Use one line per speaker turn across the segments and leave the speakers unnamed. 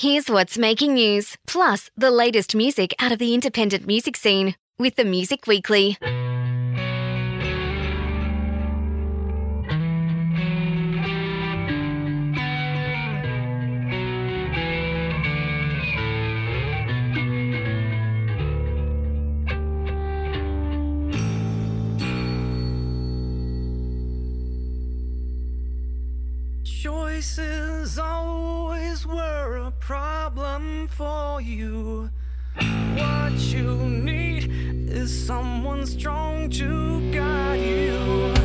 Here's what's making news, plus the latest music out of the independent music scene with the Music Weekly.
For you. What you need is someone strong to guide you.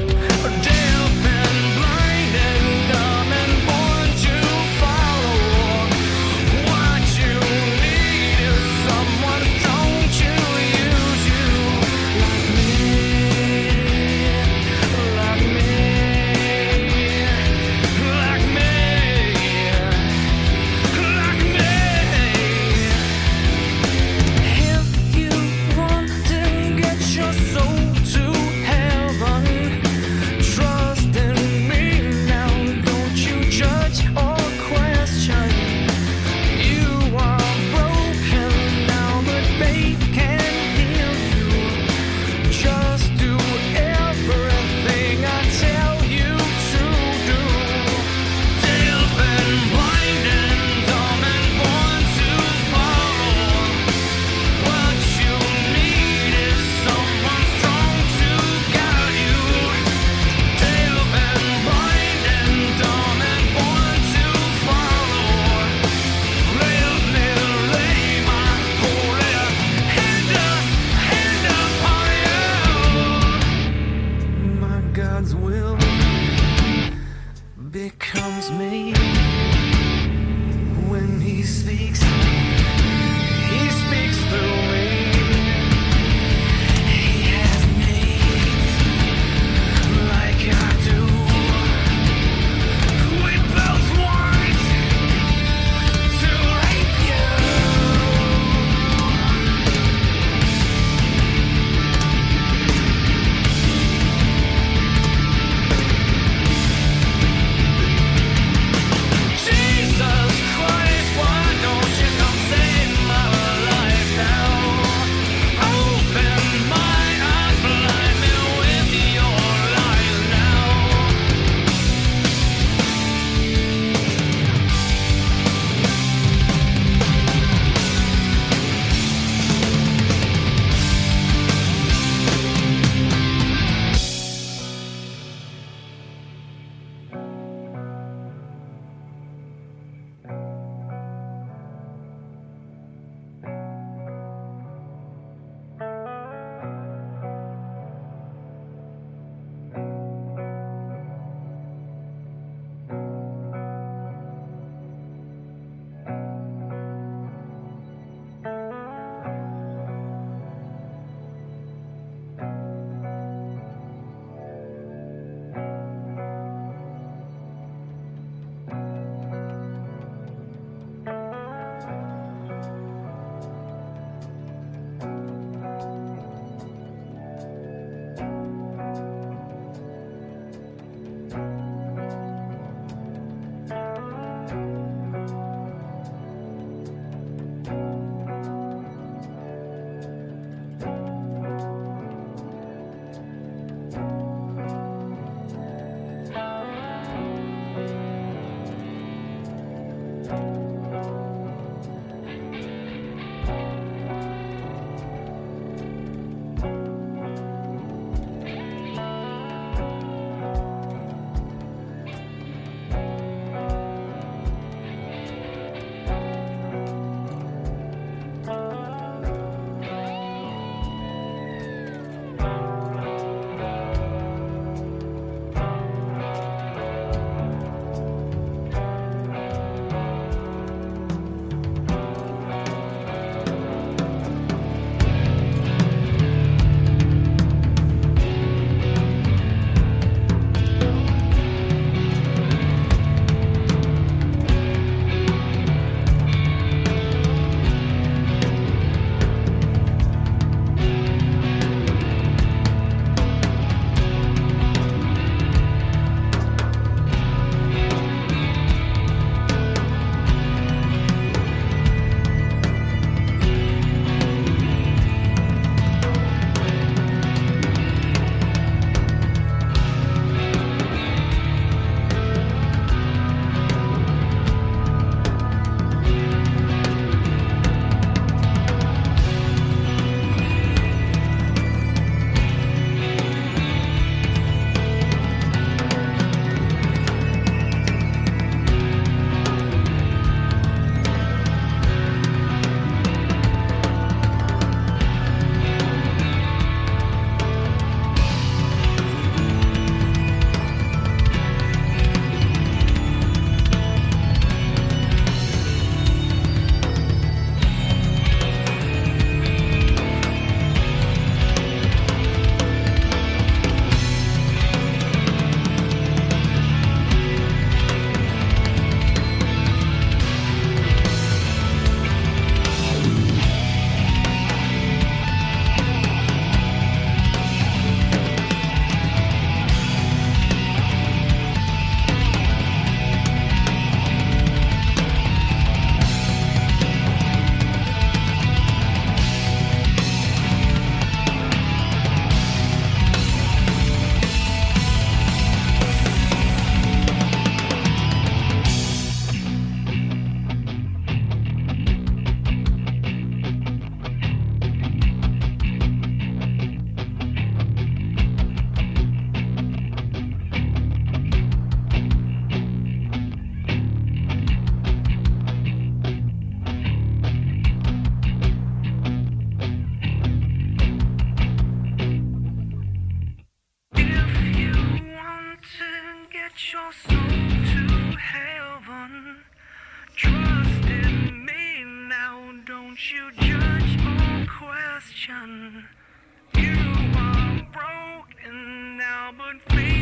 Now, but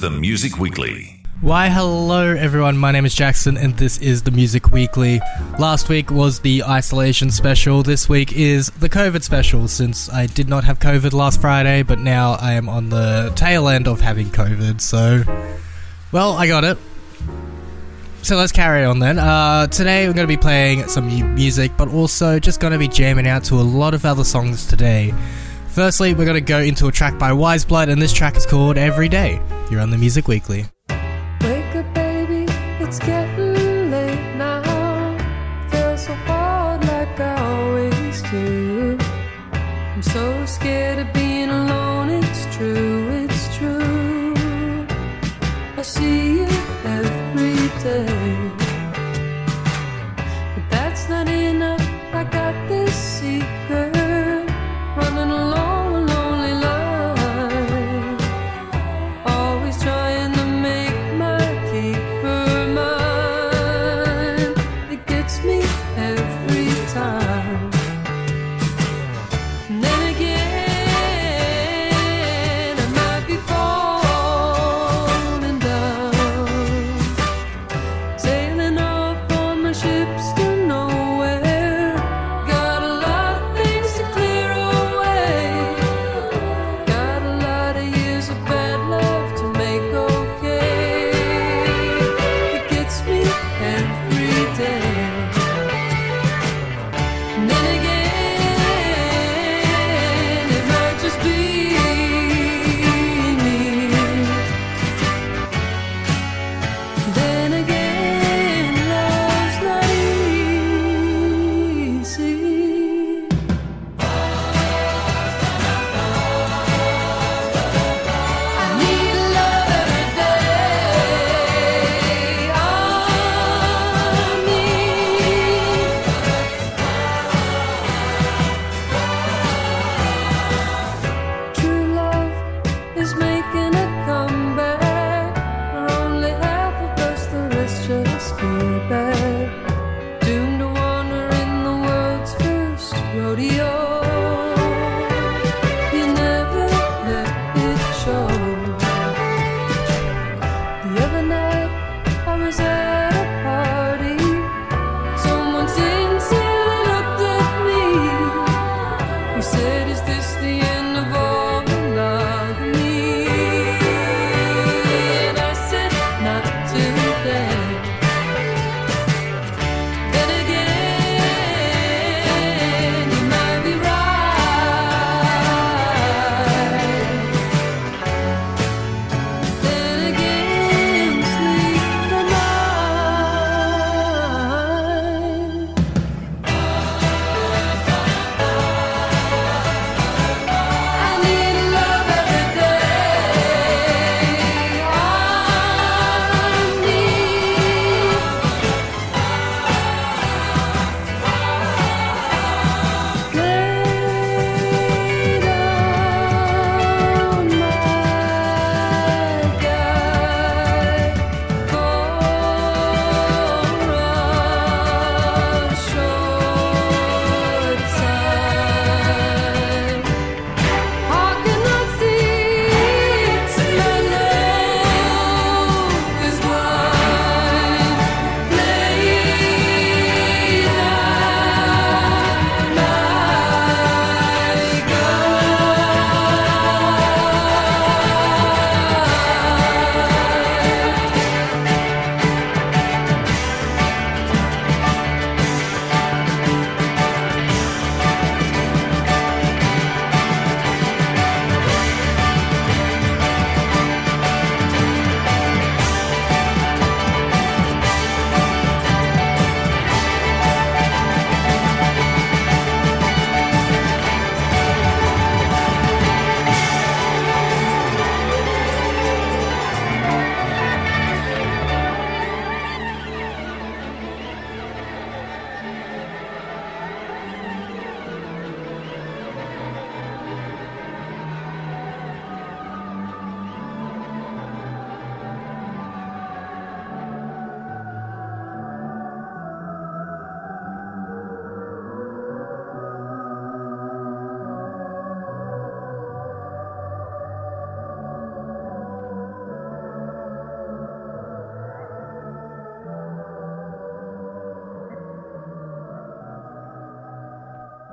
the Music Weekly.
Why, hello everyone, my name is Jackson and this is the Music Weekly. Last week was the isolation special, this week is the COVID special since I did not have COVID last Friday, but now I am on the tail end of having COVID, so. Well, I got it. So let's carry on then. Uh, today we're going to be playing some music, but also just going to be jamming out to a lot of other songs today. Firstly, we're going to go into a track by Wise Blood, and this track is called Every Day. You're on the Music Weekly.
Wake up, baby, it's getting late now. Feels so hard like I always do. I'm so scared of being alone, it's true, it's true. I see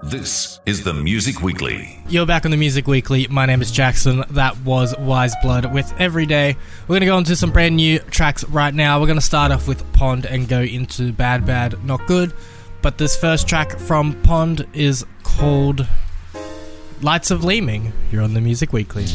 This
is the Music Weekly.
You're back on the Music Weekly. My name is Jackson. That was Wise Blood with Everyday. We're going to go into some brand new tracks right now. We're going to start off with Pond and go into Bad Bad Not Good. But this first track from Pond is called Lights of Leeming. You're on the Music Weekly.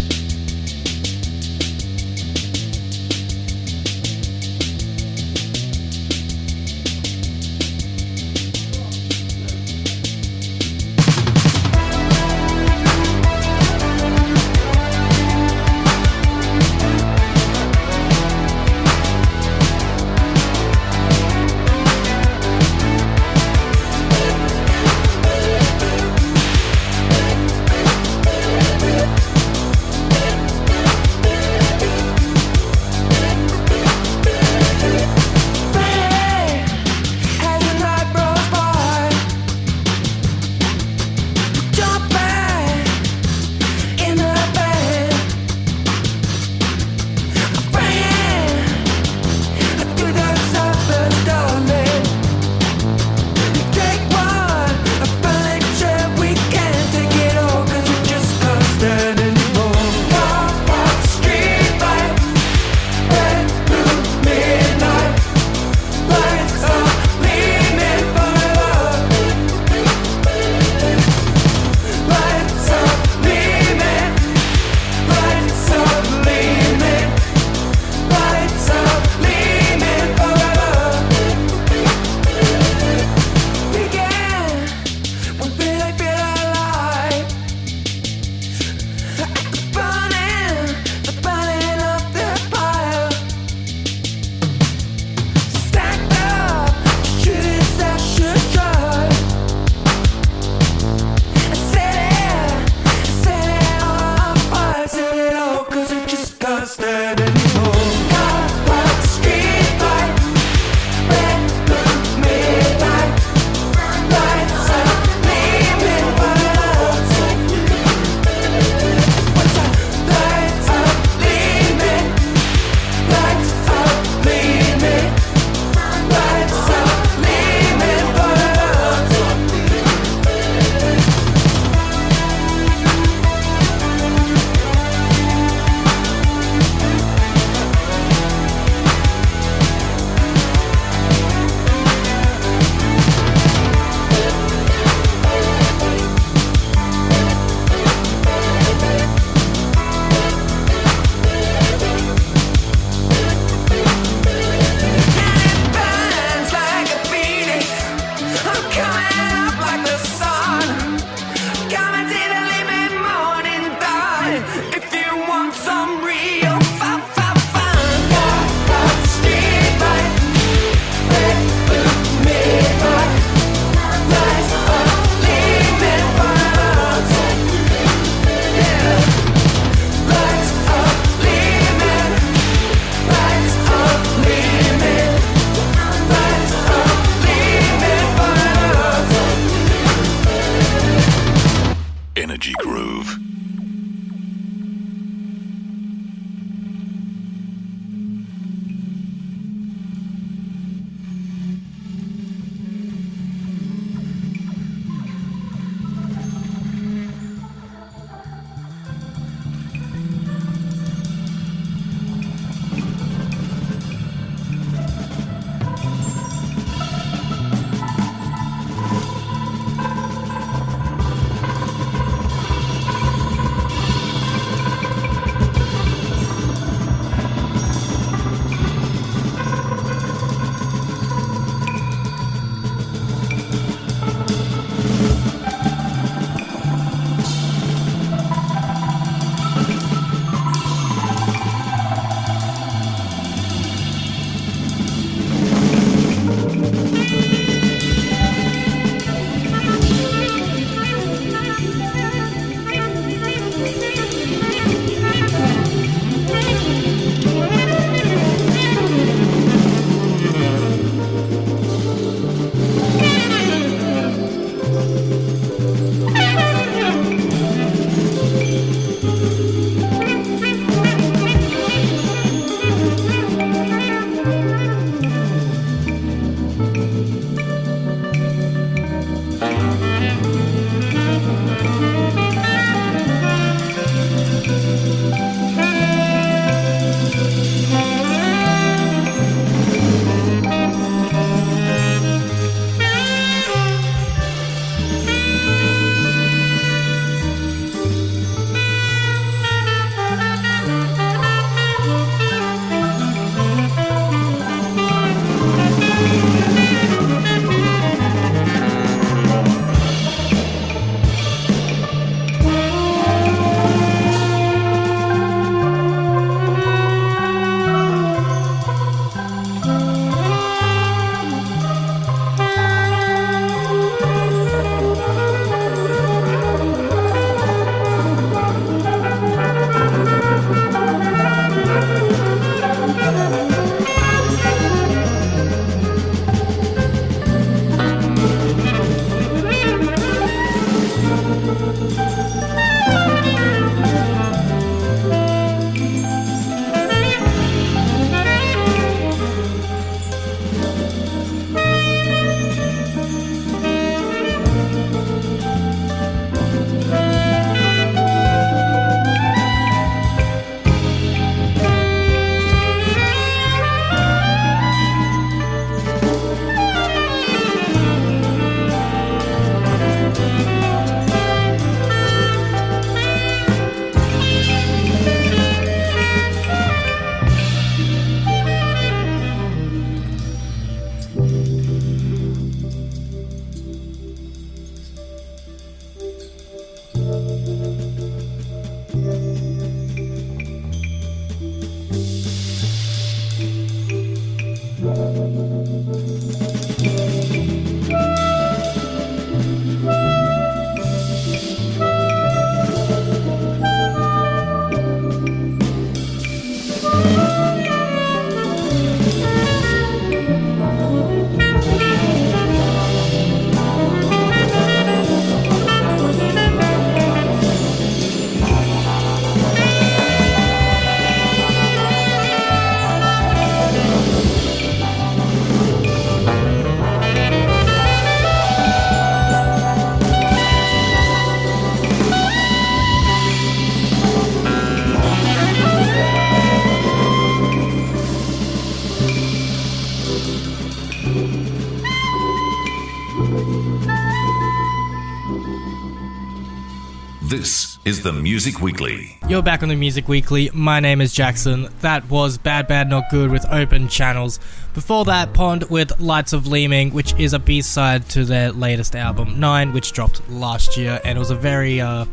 Is the Music Weekly.
You're back on the Music Weekly. My name is Jackson. That was Bad Bad Not Good with Open Channels. Before that, Pond with Lights of Leeming, which is a B-side to their latest album, Nine, which dropped last year, and it was a very uh,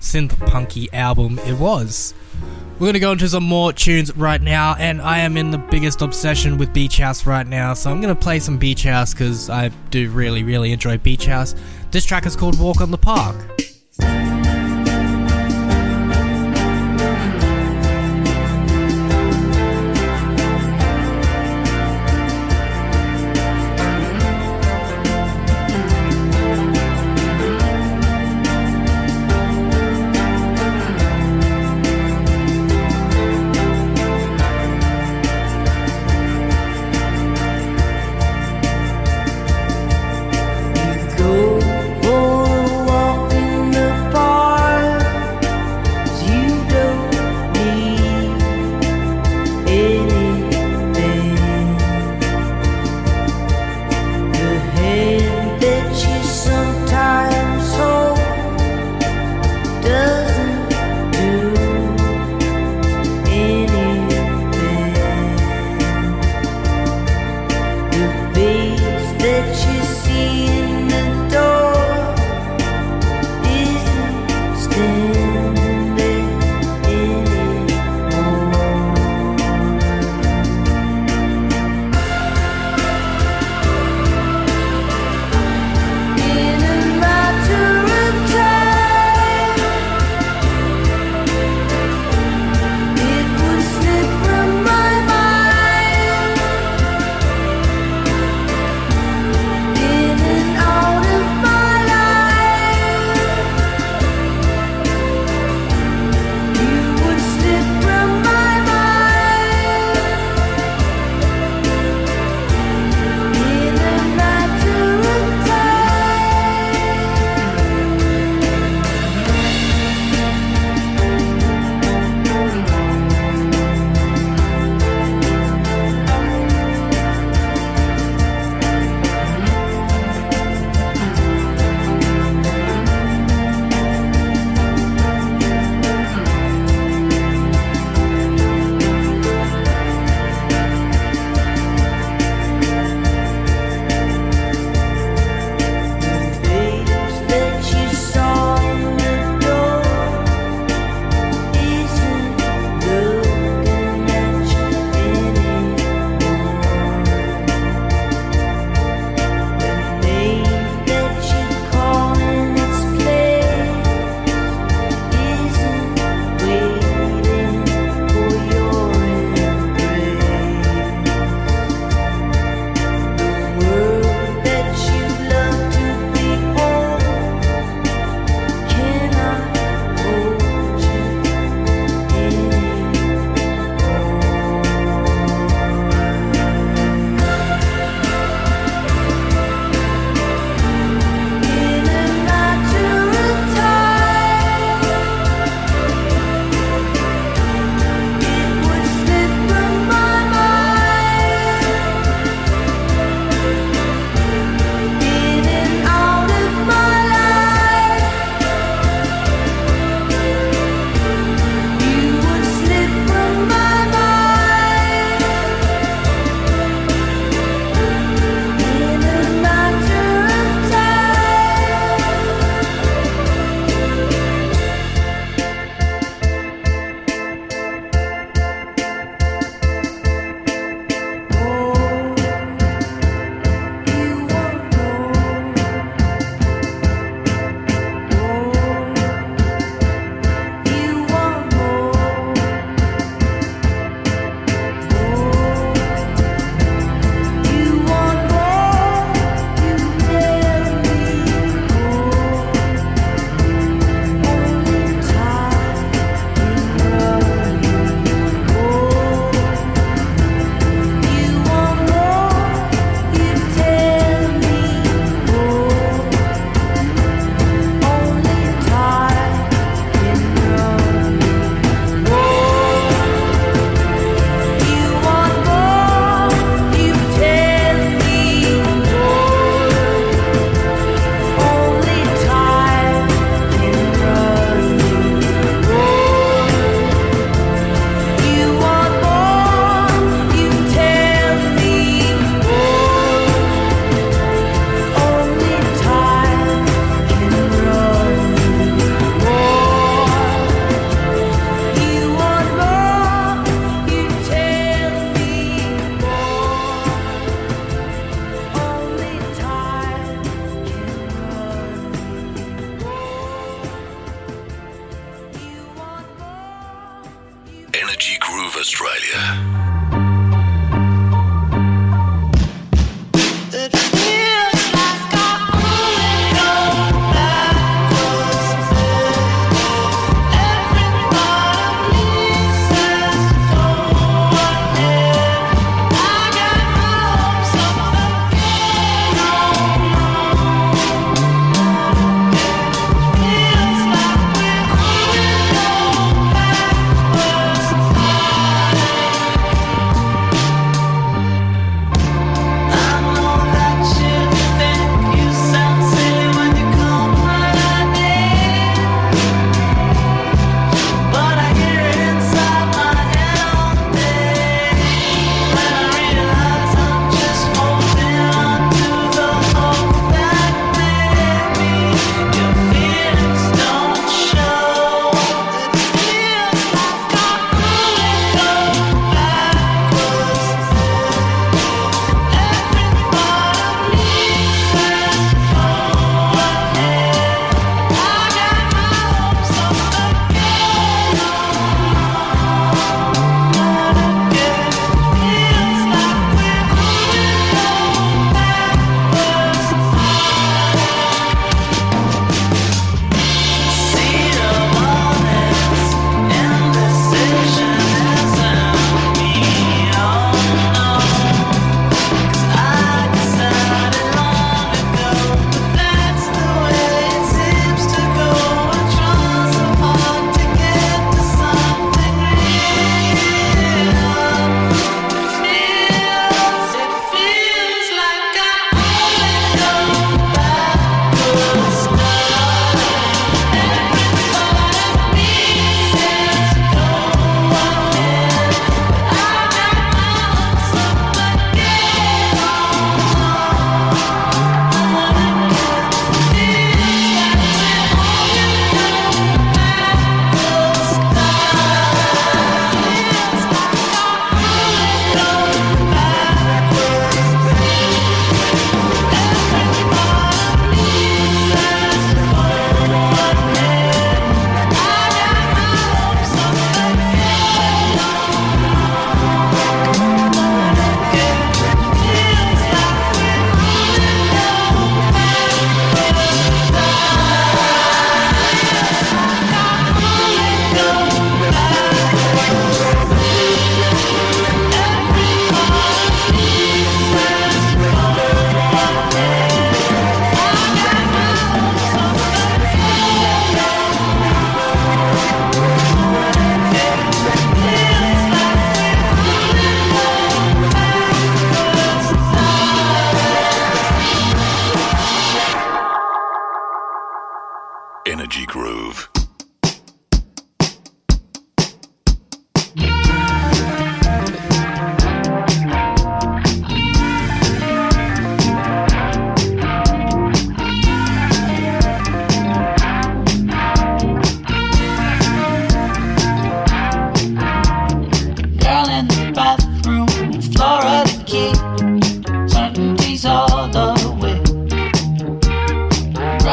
synth punky album. It was. We're gonna go into some more tunes right now, and I am in the biggest obsession with Beach House right now, so I'm gonna play some Beach House because I do really, really enjoy Beach House. This track is called Walk on the Park.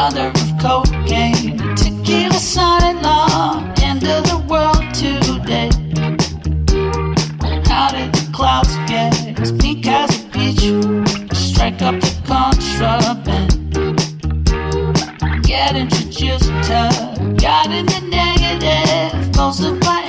Brother of cocaine, tequila son-in-law. End of the world today. How did the clouds get as pink as a beach? Strike up the contraband. Get introduced to God in the negative. Posted by Andy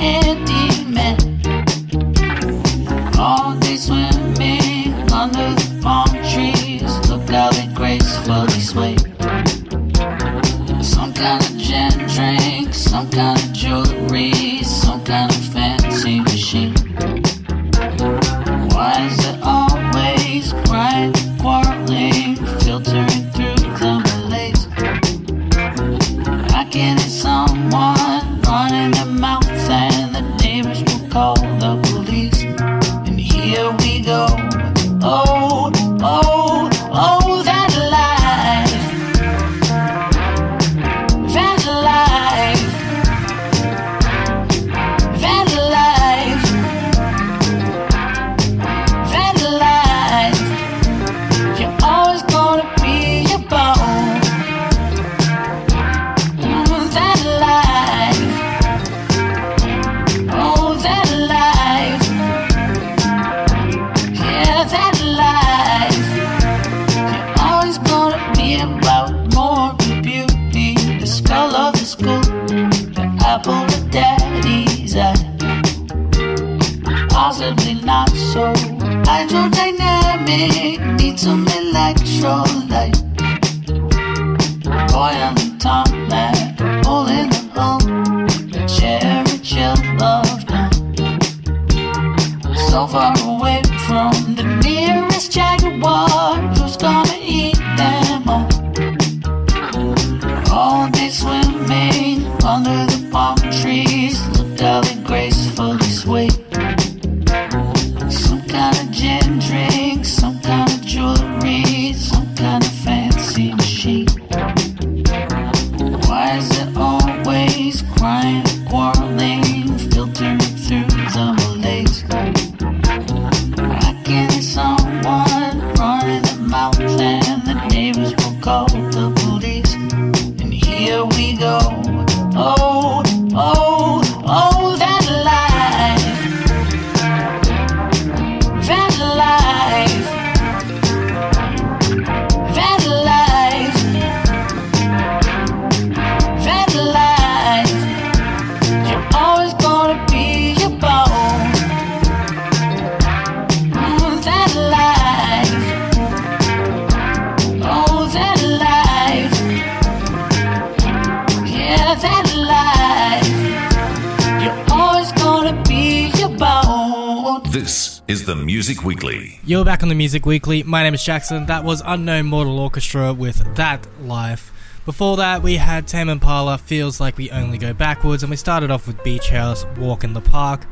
back on the Music Weekly. My name is Jackson. That was Unknown Mortal Orchestra with That Life. Before that, we had Tame Impala, Feels Like We Only Go Backwards, and we started off with Beach House, Walk in the Park.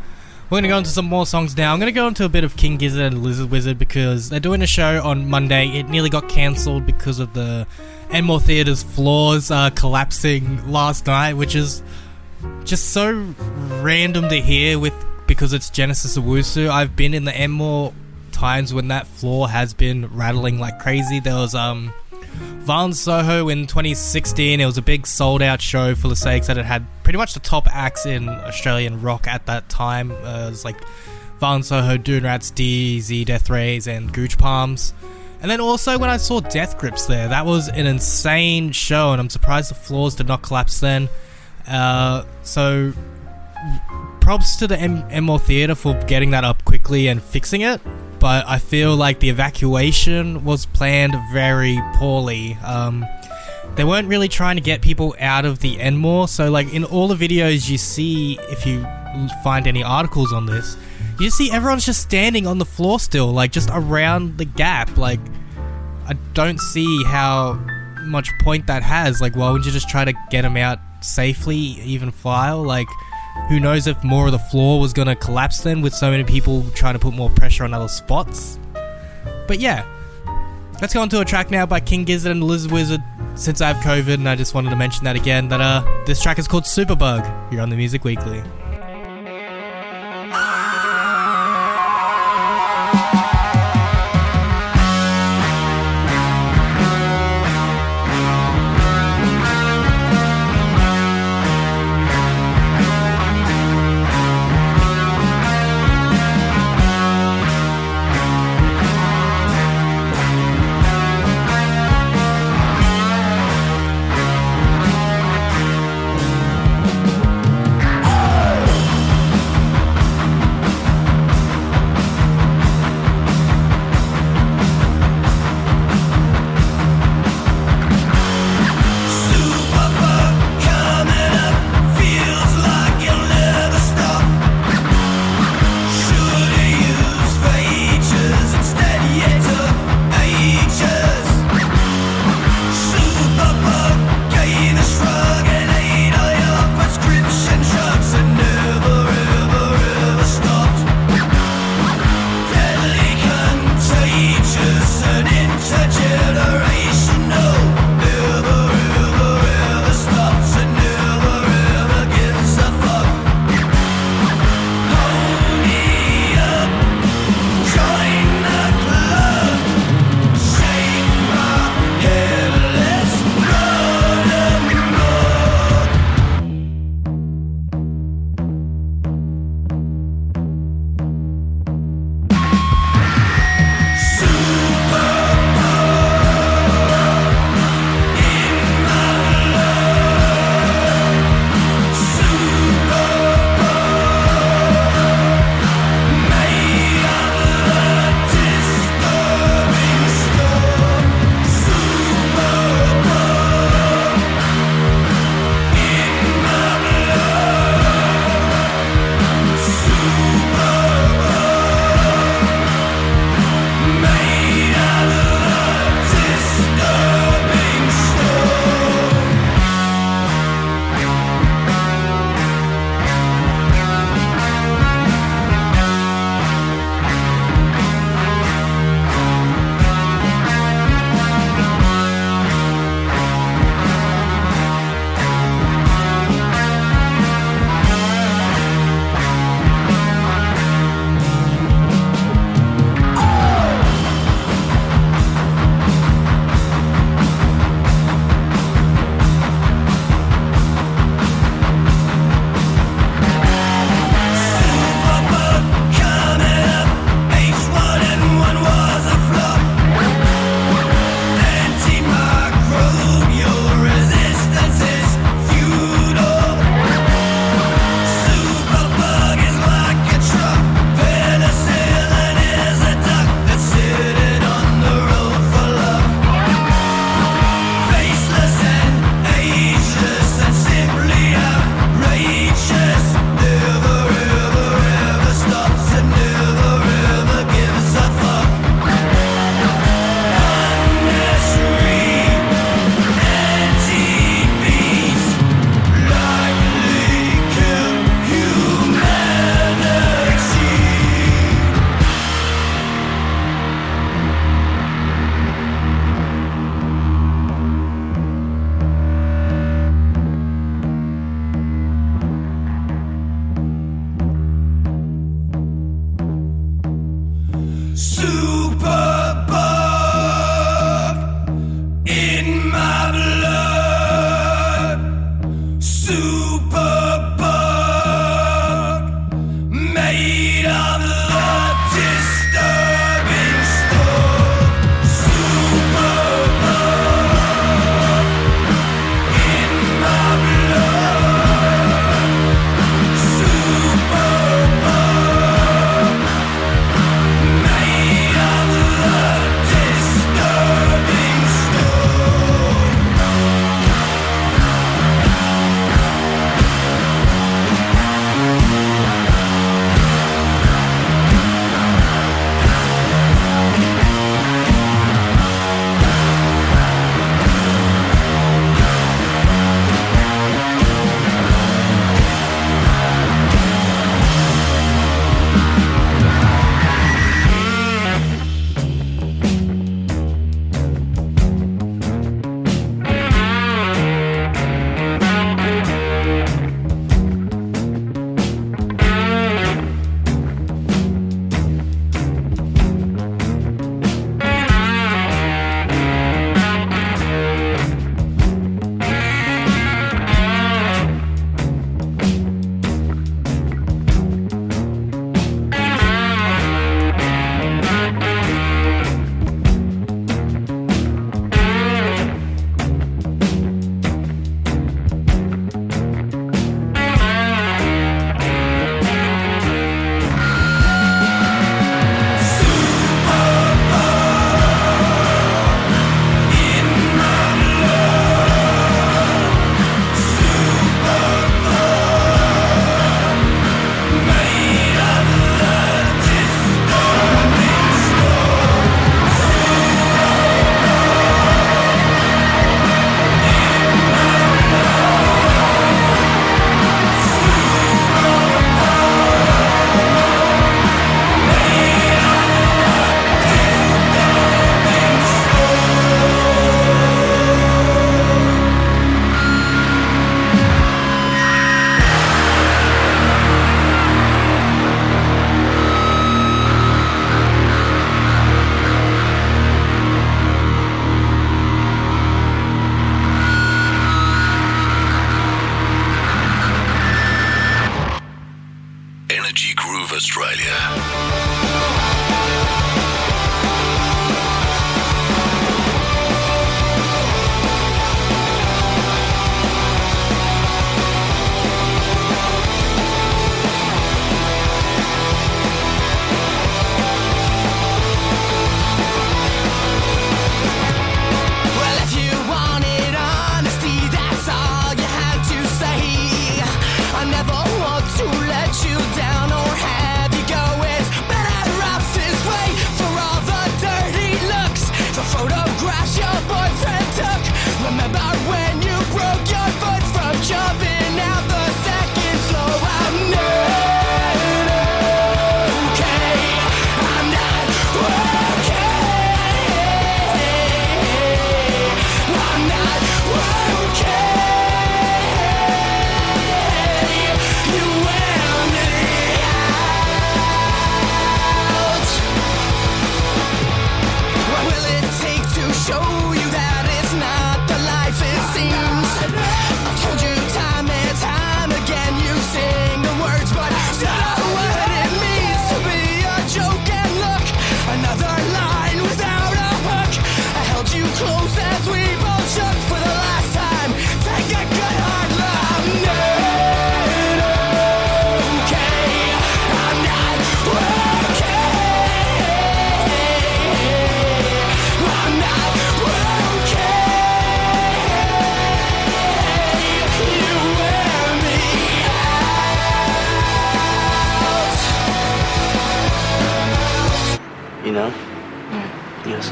We're gonna go into some more songs now. I'm gonna go into a bit of King Gizzard and Lizard Wizard because they're doing a show on Monday. It nearly got cancelled because of the Enmore Theatre's floors uh, collapsing last night, which is just so random to hear with because it's Genesis Owusu. I've been in the Enmore times when that floor has been rattling like crazy. There was um Violent Soho in 2016. It was a big sold out show for the sakes that it had pretty much the top acts in Australian rock at that time. Uh, it was like Violent Soho, Dune Rats, DZ, Deathrays, and Gooch Palms. And then also when I saw Death Grips there, that was an insane show, and I'm surprised the floors did not collapse then. Uh, so props to the M- Enmore Theatre for getting that up quickly and fixing it. But I feel like the evacuation was planned very poorly. Um, they weren't really trying to get people out of the Enmore. So, like in all the videos you see, if you find any articles on this, you see everyone's just standing on the floor still, like just around the gap. Like I don't see how
much point that has. Like, why wouldn't you just try to get them out safely, even file? Like, who knows if more of the floor was gonna collapse then with so many people trying to put more pressure on other spots? But yeah, let's go on to a track now by King Gizzard and the Lizard Wizard. Since I have COVID, and I just wanted to mention that again, that uh, this track is called Superbug. You're on the Music Weekly.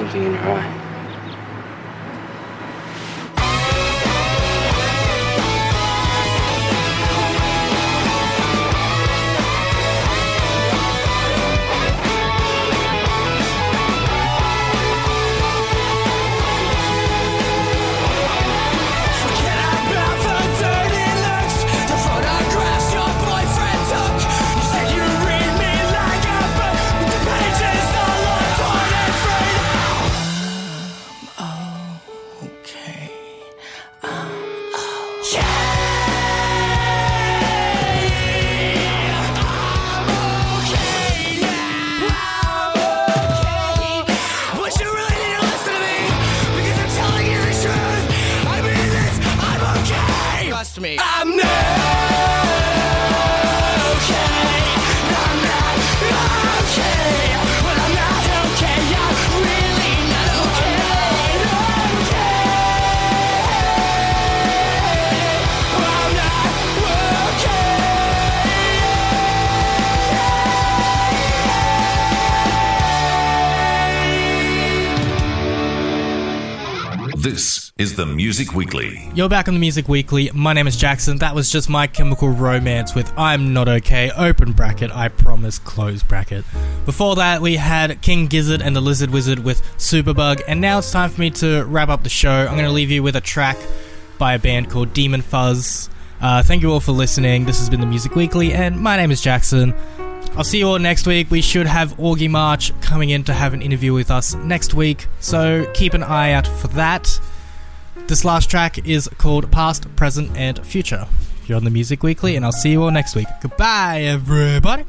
Something in your eye.
This is the Music Weekly.
You're back on the Music Weekly. My name is Jackson. That was just My Chemical Romance with I'm Not Okay, open bracket, I promise, close bracket. Before that, we had King Gizzard and the Lizard Wizard with Superbug, and now it's time for me to wrap up the show. I'm going to leave you with a track by a band called Demon Fuzz. Uh, thank you all for listening. This has been the Music Weekly, and my name is Jackson. I'll see you all next week. We should have Augie March coming in to have an interview with us next week, so keep an eye out for that. This last track is called Past, Present, and Future. You're on the Music Weekly, and I'll see you all next week. Goodbye, everybody.